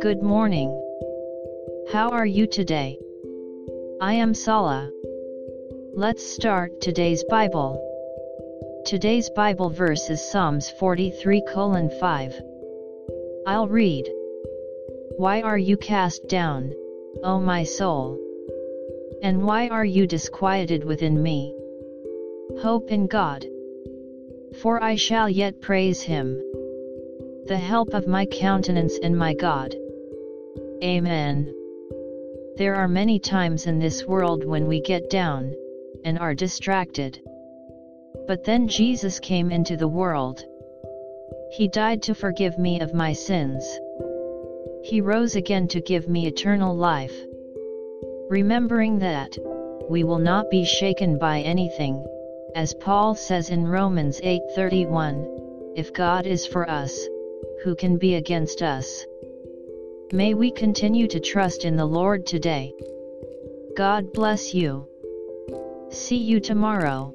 Good morning. How are you today? I am Sala. Let's start today's Bible. Today's Bible verse is Psalms 43 5. I'll read. Why are you cast down, O my soul? And why are you disquieted within me? Hope in God. For I shall yet praise him, the help of my countenance and my God. Amen. There are many times in this world when we get down, and are distracted. But then Jesus came into the world. He died to forgive me of my sins. He rose again to give me eternal life. Remembering that, we will not be shaken by anything, as Paul says in Romans 8:31, if God is for us, who can be against us? May we continue to trust in the Lord today. God bless you. See you tomorrow.